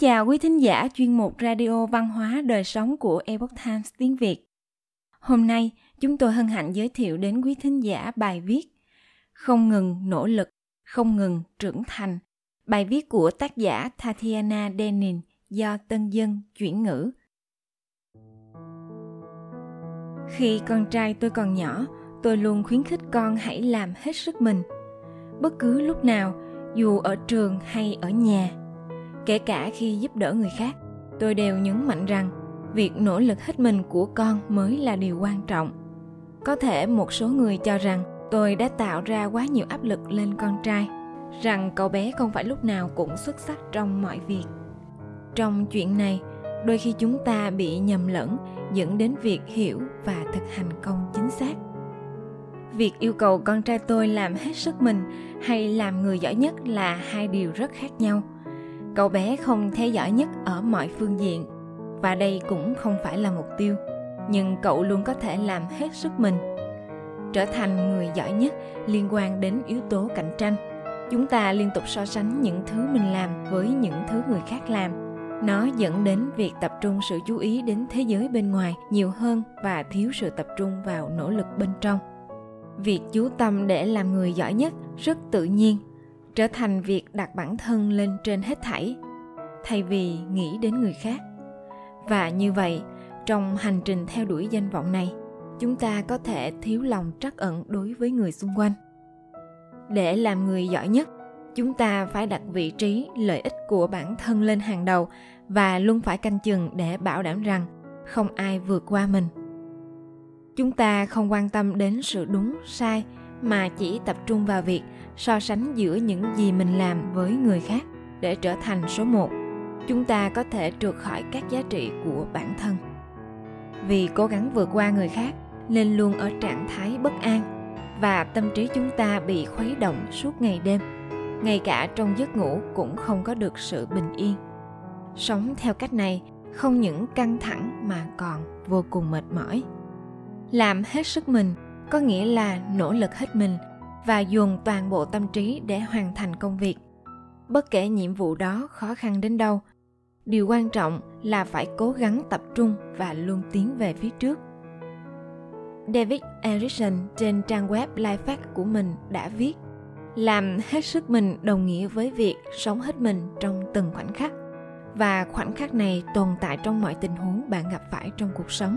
chào quý thính giả chuyên mục Radio Văn hóa Đời Sống của Epoch Times tiếng Việt. Hôm nay, chúng tôi hân hạnh giới thiệu đến quý thính giả bài viết Không ngừng nỗ lực, không ngừng trưởng thành. Bài viết của tác giả Tatiana Denin do Tân Dân chuyển ngữ. Khi con trai tôi còn nhỏ, tôi luôn khuyến khích con hãy làm hết sức mình. Bất cứ lúc nào, dù ở trường hay ở nhà, kể cả khi giúp đỡ người khác, tôi đều nhấn mạnh rằng việc nỗ lực hết mình của con mới là điều quan trọng. Có thể một số người cho rằng tôi đã tạo ra quá nhiều áp lực lên con trai, rằng cậu bé không phải lúc nào cũng xuất sắc trong mọi việc. Trong chuyện này, đôi khi chúng ta bị nhầm lẫn dẫn đến việc hiểu và thực hành công chính xác. Việc yêu cầu con trai tôi làm hết sức mình hay làm người giỏi nhất là hai điều rất khác nhau cậu bé không thế giỏi nhất ở mọi phương diện. Và đây cũng không phải là mục tiêu, nhưng cậu luôn có thể làm hết sức mình. Trở thành người giỏi nhất liên quan đến yếu tố cạnh tranh. Chúng ta liên tục so sánh những thứ mình làm với những thứ người khác làm. Nó dẫn đến việc tập trung sự chú ý đến thế giới bên ngoài nhiều hơn và thiếu sự tập trung vào nỗ lực bên trong. Việc chú tâm để làm người giỏi nhất rất tự nhiên trở thành việc đặt bản thân lên trên hết thảy, thay vì nghĩ đến người khác. Và như vậy, trong hành trình theo đuổi danh vọng này, chúng ta có thể thiếu lòng trắc ẩn đối với người xung quanh. Để làm người giỏi nhất, chúng ta phải đặt vị trí, lợi ích của bản thân lên hàng đầu và luôn phải canh chừng để bảo đảm rằng không ai vượt qua mình. Chúng ta không quan tâm đến sự đúng, sai mà chỉ tập trung vào việc so sánh giữa những gì mình làm với người khác để trở thành số một. Chúng ta có thể trượt khỏi các giá trị của bản thân. Vì cố gắng vượt qua người khác, nên luôn ở trạng thái bất an, và tâm trí chúng ta bị khuấy động suốt ngày đêm. Ngay cả trong giấc ngủ cũng không có được sự bình yên. Sống theo cách này không những căng thẳng mà còn vô cùng mệt mỏi. Làm hết sức mình có nghĩa là nỗ lực hết mình và dồn toàn bộ tâm trí để hoàn thành công việc. Bất kể nhiệm vụ đó khó khăn đến đâu, điều quan trọng là phải cố gắng tập trung và luôn tiến về phía trước. David erickson trên trang web lifehack của mình đã viết, làm hết sức mình đồng nghĩa với việc sống hết mình trong từng khoảnh khắc, và khoảnh khắc này tồn tại trong mọi tình huống bạn gặp phải trong cuộc sống.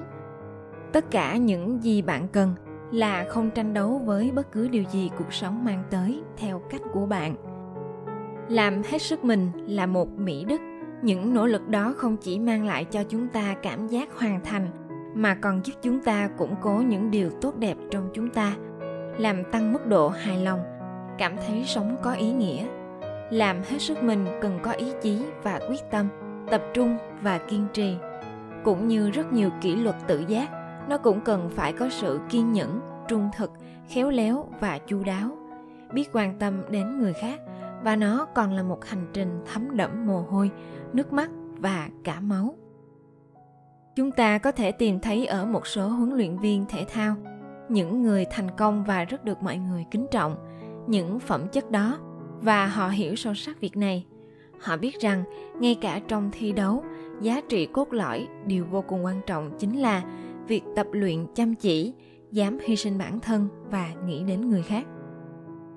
Tất cả những gì bạn cần là không tranh đấu với bất cứ điều gì cuộc sống mang tới theo cách của bạn. Làm hết sức mình là một mỹ đức. Những nỗ lực đó không chỉ mang lại cho chúng ta cảm giác hoàn thành, mà còn giúp chúng ta củng cố những điều tốt đẹp trong chúng ta, làm tăng mức độ hài lòng, cảm thấy sống có ý nghĩa. Làm hết sức mình cần có ý chí và quyết tâm, tập trung và kiên trì, cũng như rất nhiều kỷ luật tự giác nó cũng cần phải có sự kiên nhẫn, trung thực, khéo léo và chu đáo. Biết quan tâm đến người khác, và nó còn là một hành trình thấm đẫm mồ hôi, nước mắt và cả máu. Chúng ta có thể tìm thấy ở một số huấn luyện viên thể thao, những người thành công và rất được mọi người kính trọng, những phẩm chất đó, và họ hiểu sâu sắc việc này. Họ biết rằng, ngay cả trong thi đấu, giá trị cốt lõi, điều vô cùng quan trọng chính là việc tập luyện chăm chỉ dám hy sinh bản thân và nghĩ đến người khác.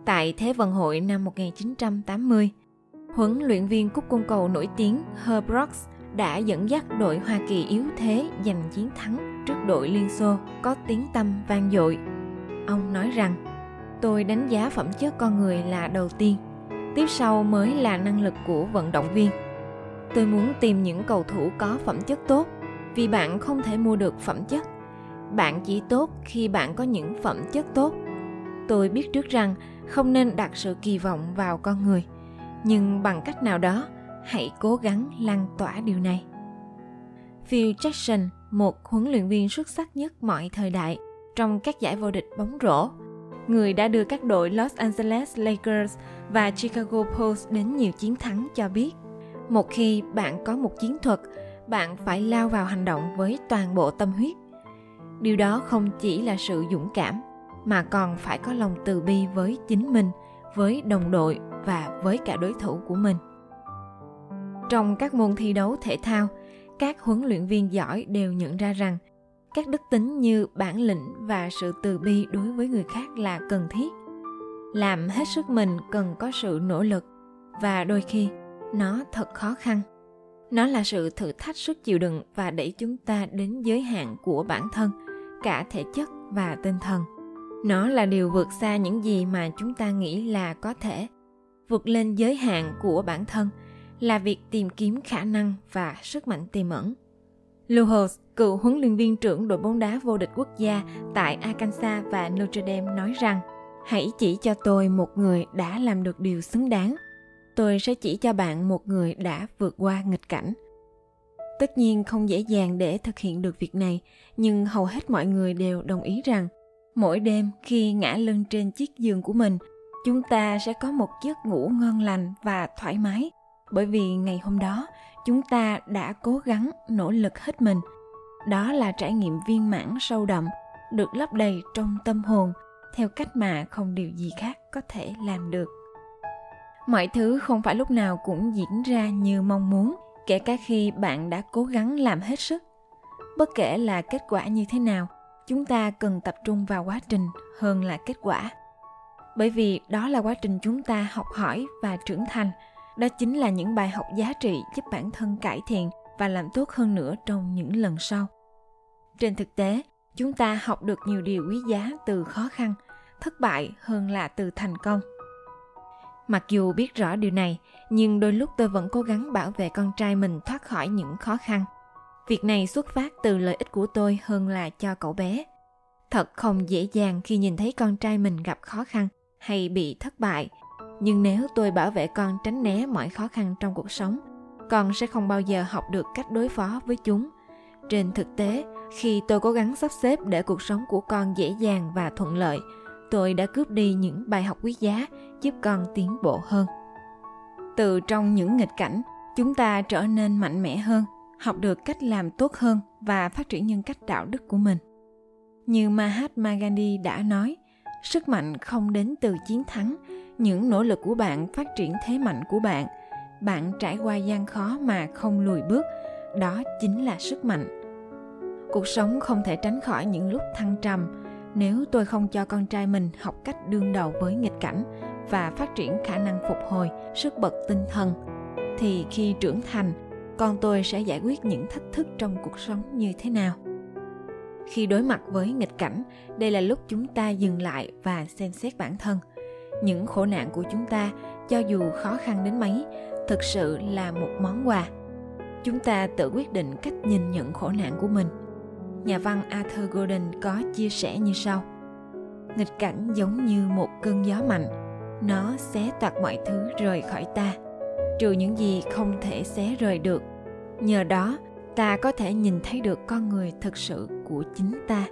Tại Thế vận hội năm 1980, huấn luyện viên cúp cung cầu nổi tiếng Herb Brooks đã dẫn dắt đội Hoa Kỳ yếu thế giành chiến thắng trước đội Liên Xô có tiếng tăm vang dội. Ông nói rằng, tôi đánh giá phẩm chất con người là đầu tiên, tiếp sau mới là năng lực của vận động viên. Tôi muốn tìm những cầu thủ có phẩm chất tốt vì bạn không thể mua được phẩm chất. Bạn chỉ tốt khi bạn có những phẩm chất tốt. Tôi biết trước rằng không nên đặt sự kỳ vọng vào con người, nhưng bằng cách nào đó, hãy cố gắng lan tỏa điều này. Phil jackson, một huấn luyện viên xuất sắc nhất mọi thời đại trong các giải vô địch bóng rổ, người đã đưa các đội Los Angeles Lakers và Chicago Bulls đến nhiều chiến thắng cho biết, một khi bạn có một chiến thuật bạn phải lao vào hành động với toàn bộ tâm huyết. Điều đó không chỉ là sự dũng cảm, mà còn phải có lòng từ bi với chính mình, với đồng đội và với cả đối thủ của mình. Trong các môn thi đấu thể thao, các huấn luyện viên giỏi đều nhận ra rằng các đức tính như bản lĩnh và sự từ bi đối với người khác là cần thiết. Làm hết sức mình cần có sự nỗ lực và đôi khi nó thật khó khăn nó là sự thử thách sức chịu đựng và đẩy chúng ta đến giới hạn của bản thân cả thể chất và tinh thần. Nó là điều vượt xa những gì mà chúng ta nghĩ là có thể. Vượt lên giới hạn của bản thân là việc tìm kiếm khả năng và sức mạnh tiềm ẩn. Luhos, cựu huấn luyện viên trưởng đội bóng đá vô địch quốc gia tại Arkansas và Notre Dame nói rằng hãy chỉ cho tôi một người đã làm được điều xứng đáng tôi sẽ chỉ cho bạn một người đã vượt qua nghịch cảnh. Tất nhiên không dễ dàng để thực hiện được việc này, nhưng hầu hết mọi người đều đồng ý rằng, mỗi đêm khi ngã lưng trên chiếc giường của mình, chúng ta sẽ có một giấc ngủ ngon lành và thoải mái. Bởi vì ngày hôm đó, chúng ta đã cố gắng nỗ lực hết mình. Đó là trải nghiệm viên mãn sâu đậm, được lấp đầy trong tâm hồn, theo cách mà không điều gì khác có thể làm được mọi thứ không phải lúc nào cũng diễn ra như mong muốn, kể cả khi bạn đã cố gắng làm hết sức. Bất kể là kết quả như thế nào, chúng ta cần tập trung vào quá trình hơn là kết quả. Bởi vì đó là quá trình chúng ta học hỏi và trưởng thành. Đó chính là những bài học giá trị giúp bản thân cải thiện và làm tốt hơn nữa trong những lần sau. Trên thực tế, chúng ta học được nhiều điều quý giá từ khó khăn, thất bại hơn là từ thành công mặc dù biết rõ điều này, nhưng đôi lúc tôi vẫn cố gắng bảo vệ con trai mình thoát khỏi những khó khăn. Việc này xuất phát từ lợi ích của tôi hơn là cho cậu bé. Thật không dễ dàng khi nhìn thấy con trai mình gặp khó khăn hay bị thất bại. Nhưng nếu tôi bảo vệ con tránh né mọi khó khăn trong cuộc sống, con sẽ không bao giờ học được cách đối phó với chúng. Trên thực tế, khi tôi cố gắng sắp xếp để cuộc sống của con dễ dàng và thuận lợi, tôi đã cướp đi những bài học quý giá giúp con tiến bộ hơn. Từ trong những nghịch cảnh, chúng ta trở nên mạnh mẽ hơn, học được cách làm tốt hơn và phát triển nhân cách đạo đức của mình. Như mahatma gandhi đã nói, sức mạnh không đến từ chiến thắng, những nỗ lực của bạn phát triển thế mạnh của bạn. Bạn trải qua gian khó mà không lùi bước, đó chính là sức mạnh. Cuộc sống không thể tránh khỏi những lúc thăng trầm. Nếu tôi không cho con trai mình học cách đương đầu với nghịch cảnh và phát triển khả năng phục hồi, sức bật tinh thần. Thì khi trưởng thành, con tôi sẽ giải quyết những thách thức trong cuộc sống như thế nào? Khi đối mặt với nghịch cảnh, đây là lúc chúng ta dừng lại và xem xét bản thân. Những khổ nạn của chúng ta, cho dù khó khăn đến mấy, thực sự là một món quà. Chúng ta tự quyết định cách nhìn nhận khổ nạn của mình. Nhà văn arthur golden có chia sẻ như sau. Nghịch cảnh giống như một cơn gió mạnh nó xé toạc mọi thứ rời khỏi ta. Trừ những gì không thể xé rời được. Nhờ đó, ta có thể nhìn thấy được con người thực sự của chính ta.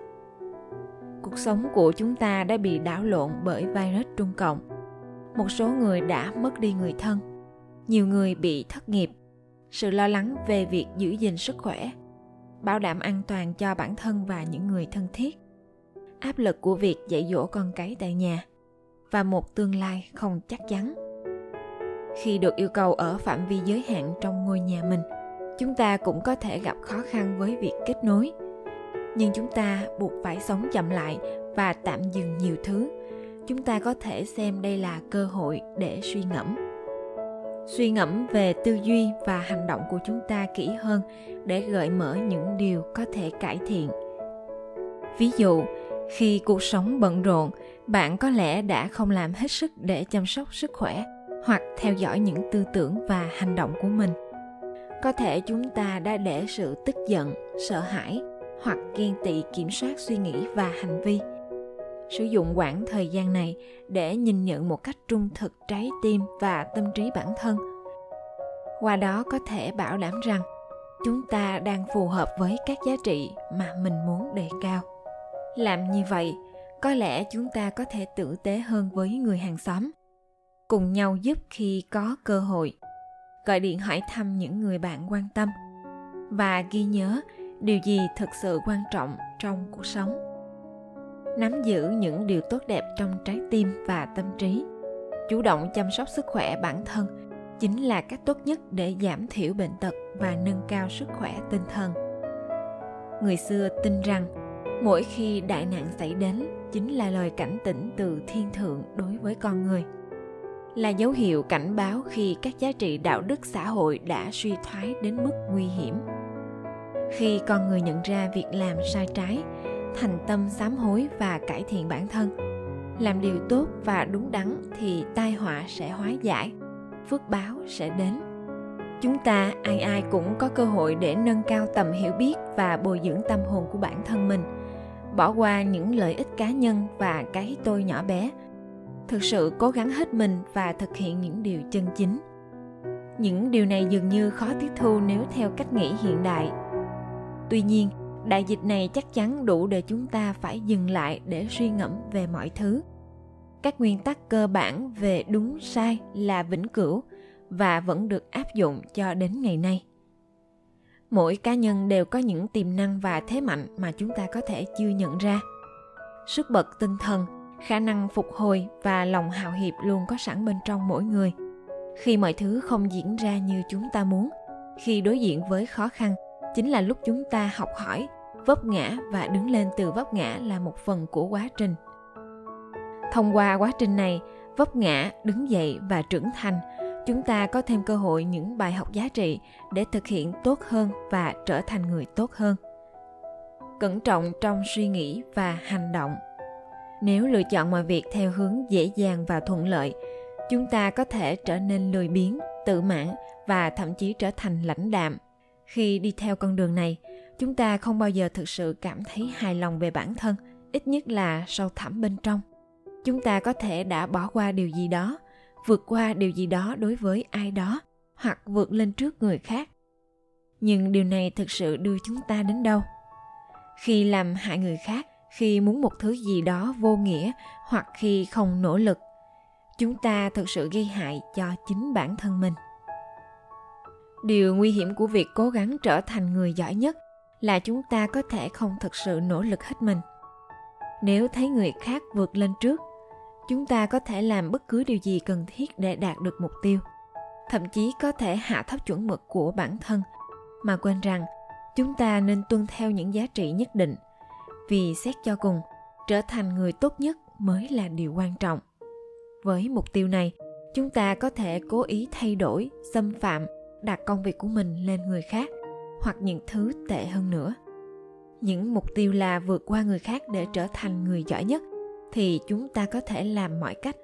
Cuộc sống của chúng ta đã bị đảo lộn bởi virus trung cộng. Một số người đã mất đi người thân. Nhiều người bị thất nghiệp. Sự lo lắng về việc giữ gìn sức khỏe, bảo đảm an toàn cho bản thân và những người thân thiết. Áp lực của việc dạy dỗ con cái tại nhà và một tương lai không chắc chắn. Khi được yêu cầu ở phạm vi giới hạn trong ngôi nhà mình, chúng ta cũng có thể gặp khó khăn với việc kết nối. Nhưng chúng ta buộc phải sống chậm lại và tạm dừng nhiều thứ. Chúng ta có thể xem đây là cơ hội để suy ngẫm. Suy ngẫm về tư duy và hành động của chúng ta kỹ hơn để gợi mở những điều có thể cải thiện. Ví dụ khi cuộc sống bận rộn, bạn có lẽ đã không làm hết sức để chăm sóc sức khỏe hoặc theo dõi những tư tưởng và hành động của mình. Có thể chúng ta đã để sự tức giận, sợ hãi hoặc ghen tị kiểm soát suy nghĩ và hành vi. Sử dụng quãng thời gian này để nhìn nhận một cách trung thực trái tim và tâm trí bản thân. Qua đó có thể bảo đảm rằng chúng ta đang phù hợp với các giá trị mà mình muốn đề cao làm như vậy, có lẽ chúng ta có thể tử tế hơn với người hàng xóm, cùng nhau giúp khi có cơ hội. Gọi điện hỏi thăm những người bạn quan tâm và ghi nhớ điều gì thực sự quan trọng trong cuộc sống. Nắm giữ những điều tốt đẹp trong trái tim và tâm trí. Chủ động chăm sóc sức khỏe bản thân chính là cách tốt nhất để giảm thiểu bệnh tật và nâng cao sức khỏe tinh thần. Người xưa tin rằng mỗi khi đại nạn xảy đến chính là lời cảnh tỉnh từ thiên thượng đối với con người. Là dấu hiệu cảnh báo khi các giá trị đạo đức xã hội đã suy thoái đến mức nguy hiểm. Khi con người nhận ra việc làm sai trái, thành tâm sám hối và cải thiện bản thân, làm điều tốt và đúng đắn thì tai họa sẽ hóa giải, phước báo sẽ đến. Chúng ta ai ai cũng có cơ hội để nâng cao tầm hiểu biết và bồi dưỡng tâm hồn của bản thân mình bỏ qua những lợi ích cá nhân và cái tôi nhỏ bé. Thực sự cố gắng hết mình và thực hiện những điều chân chính. Những điều này dường như khó tiếp thu nếu theo cách nghĩ hiện đại. Tuy nhiên, đại dịch này chắc chắn đủ để chúng ta phải dừng lại để suy ngẫm về mọi thứ. Các nguyên tắc cơ bản về đúng sai là vĩnh cửu và vẫn được áp dụng cho đến ngày nay mỗi cá nhân đều có những tiềm năng và thế mạnh mà chúng ta có thể chưa nhận ra. Sức bật tinh thần, khả năng phục hồi và lòng hào hiệp luôn có sẵn bên trong mỗi người. Khi mọi thứ không diễn ra như chúng ta muốn, khi đối diện với khó khăn, chính là lúc chúng ta học hỏi, vấp ngã và đứng lên từ vấp ngã là một phần của quá trình. Thông qua quá trình này, vấp ngã, đứng dậy và trưởng thành chúng ta có thêm cơ hội những bài học giá trị để thực hiện tốt hơn và trở thành người tốt hơn. Cẩn trọng trong suy nghĩ và hành động. Nếu lựa chọn mọi việc theo hướng dễ dàng và thuận lợi, chúng ta có thể trở nên lười biếng, tự mãn và thậm chí trở thành lãnh đạm. Khi đi theo con đường này, chúng ta không bao giờ thực sự cảm thấy hài lòng về bản thân, ít nhất là sâu thẳm bên trong. Chúng ta có thể đã bỏ qua điều gì đó vượt qua điều gì đó đối với ai đó hoặc vượt lên trước người khác. Nhưng điều này thực sự đưa chúng ta đến đâu? Khi làm hại người khác, khi muốn một thứ gì đó vô nghĩa hoặc khi không nỗ lực, chúng ta thực sự gây hại cho chính bản thân mình. Điều nguy hiểm của việc cố gắng trở thành người giỏi nhất là chúng ta có thể không thực sự nỗ lực hết mình. Nếu thấy người khác vượt lên trước chúng ta có thể làm bất cứ điều gì cần thiết để đạt được mục tiêu, thậm chí có thể hạ thấp chuẩn mực của bản thân. Mà quên rằng, chúng ta nên tuân theo những giá trị nhất định, vì xét cho cùng, trở thành người tốt nhất mới là điều quan trọng. Với mục tiêu này, chúng ta có thể cố ý thay đổi, xâm phạm, đặt công việc của mình lên người khác hoặc những thứ tệ hơn nữa. Những mục tiêu là vượt qua người khác để trở thành người giỏi nhất thì chúng ta có thể làm mọi cách,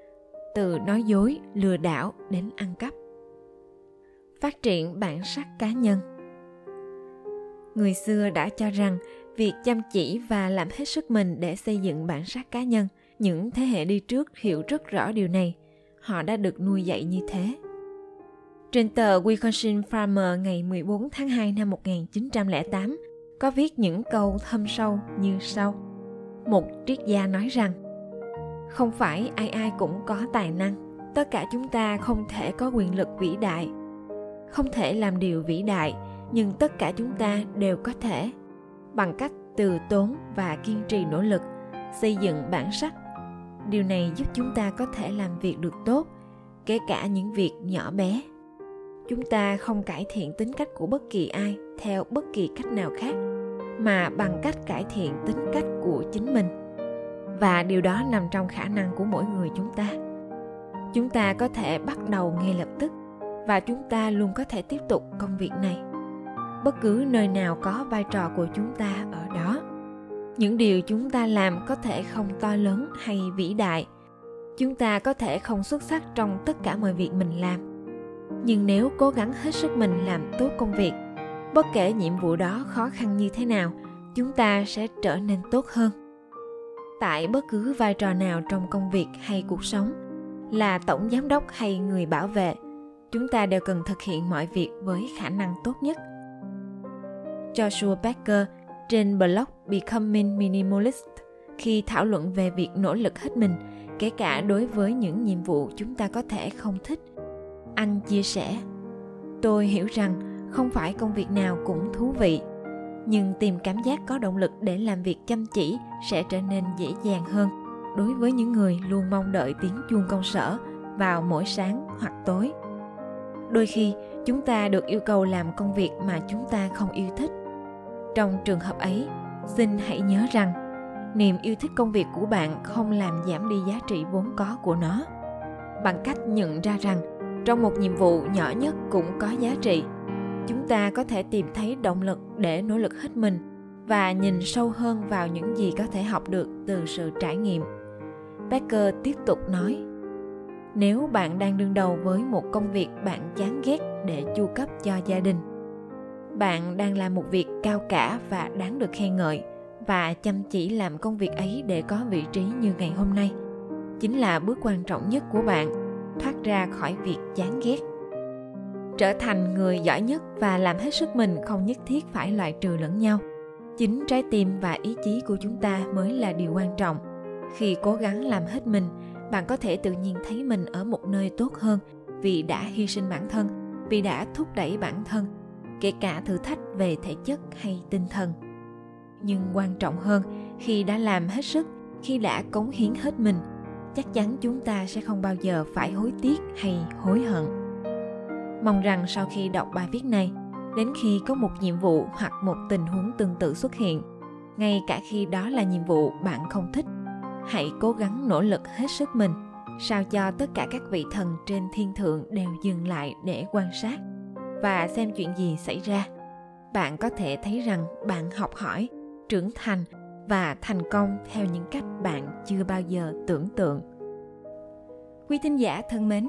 từ nói dối, lừa đảo đến ăn cắp. Phát triển bản sắc cá nhân. Người xưa đã cho rằng việc chăm chỉ và làm hết sức mình để xây dựng bản sắc cá nhân, những thế hệ đi trước hiểu rất rõ điều này. Họ đã được nuôi dạy như thế. Trên tờ Wisconsin Farmer ngày 14 tháng 2 năm 1908 có viết những câu thâm sâu như sau. Một triết gia nói rằng không phải ai ai cũng có tài năng, tất cả chúng ta không thể có quyền lực vĩ đại. Không thể làm điều vĩ đại, nhưng tất cả chúng ta đều có thể. Bằng cách từ tốn và kiên trì nỗ lực, xây dựng bản sắc. Điều này giúp chúng ta có thể làm việc được tốt, kể cả những việc nhỏ bé. Chúng ta không cải thiện tính cách của bất kỳ ai theo bất kỳ cách nào khác, mà bằng cách cải thiện tính cách của chính mình và điều đó nằm trong khả năng của mỗi người chúng ta. Chúng ta có thể bắt đầu ngay lập tức và chúng ta luôn có thể tiếp tục công việc này. Bất cứ nơi nào có vai trò của chúng ta ở đó, những điều chúng ta làm có thể không to lớn hay vĩ đại. Chúng ta có thể không xuất sắc trong tất cả mọi việc mình làm. Nhưng nếu cố gắng hết sức mình làm tốt công việc, bất kể nhiệm vụ đó khó khăn như thế nào, chúng ta sẽ trở nên tốt hơn tại bất cứ vai trò nào trong công việc hay cuộc sống, là tổng giám đốc hay người bảo vệ, chúng ta đều cần thực hiện mọi việc với khả năng tốt nhất. Joshua becker trên blog becoming minimalist, khi thảo luận về việc nỗ lực hết mình, kể cả đối với những nhiệm vụ chúng ta có thể không thích, anh chia sẻ, tôi hiểu rằng không phải công việc nào cũng thú vị nhưng tìm cảm giác có động lực để làm việc chăm chỉ sẽ trở nên dễ dàng hơn. Đối với những người luôn mong đợi tiếng chuông công sở vào mỗi sáng hoặc tối. Đôi khi, chúng ta được yêu cầu làm công việc mà chúng ta không yêu thích. Trong trường hợp ấy, xin hãy nhớ rằng, niềm yêu thích công việc của bạn không làm giảm đi giá trị vốn có của nó. Bằng cách nhận ra rằng, trong một nhiệm vụ nhỏ nhất cũng có giá trị chúng ta có thể tìm thấy động lực để nỗ lực hết mình và nhìn sâu hơn vào những gì có thể học được từ sự trải nghiệm. Becker tiếp tục nói, nếu bạn đang đương đầu với một công việc bạn chán ghét để chu cấp cho gia đình, bạn đang làm một việc cao cả và đáng được khen ngợi và chăm chỉ làm công việc ấy để có vị trí như ngày hôm nay, chính là bước quan trọng nhất của bạn thoát ra khỏi việc chán ghét trở thành người giỏi nhất và làm hết sức mình không nhất thiết phải loại trừ lẫn nhau. Chính trái tim và ý chí của chúng ta mới là điều quan trọng. Khi cố gắng làm hết mình, bạn có thể tự nhiên thấy mình ở một nơi tốt hơn vì đã hy sinh bản thân, vì đã thúc đẩy bản thân, kể cả thử thách về thể chất hay tinh thần. Nhưng quan trọng hơn, khi đã làm hết sức, khi đã cống hiến hết mình, chắc chắn chúng ta sẽ không bao giờ phải hối tiếc hay hối hận mong rằng sau khi đọc bài viết này, đến khi có một nhiệm vụ hoặc một tình huống tương tự xuất hiện, ngay cả khi đó là nhiệm vụ bạn không thích, hãy cố gắng nỗ lực hết sức mình, sao cho tất cả các vị thần trên thiên thượng đều dừng lại để quan sát. Và xem chuyện gì xảy ra. Bạn có thể thấy rằng bạn học hỏi, trưởng thành và thành công theo những cách bạn chưa bao giờ tưởng tượng. Quý thính giả thân mến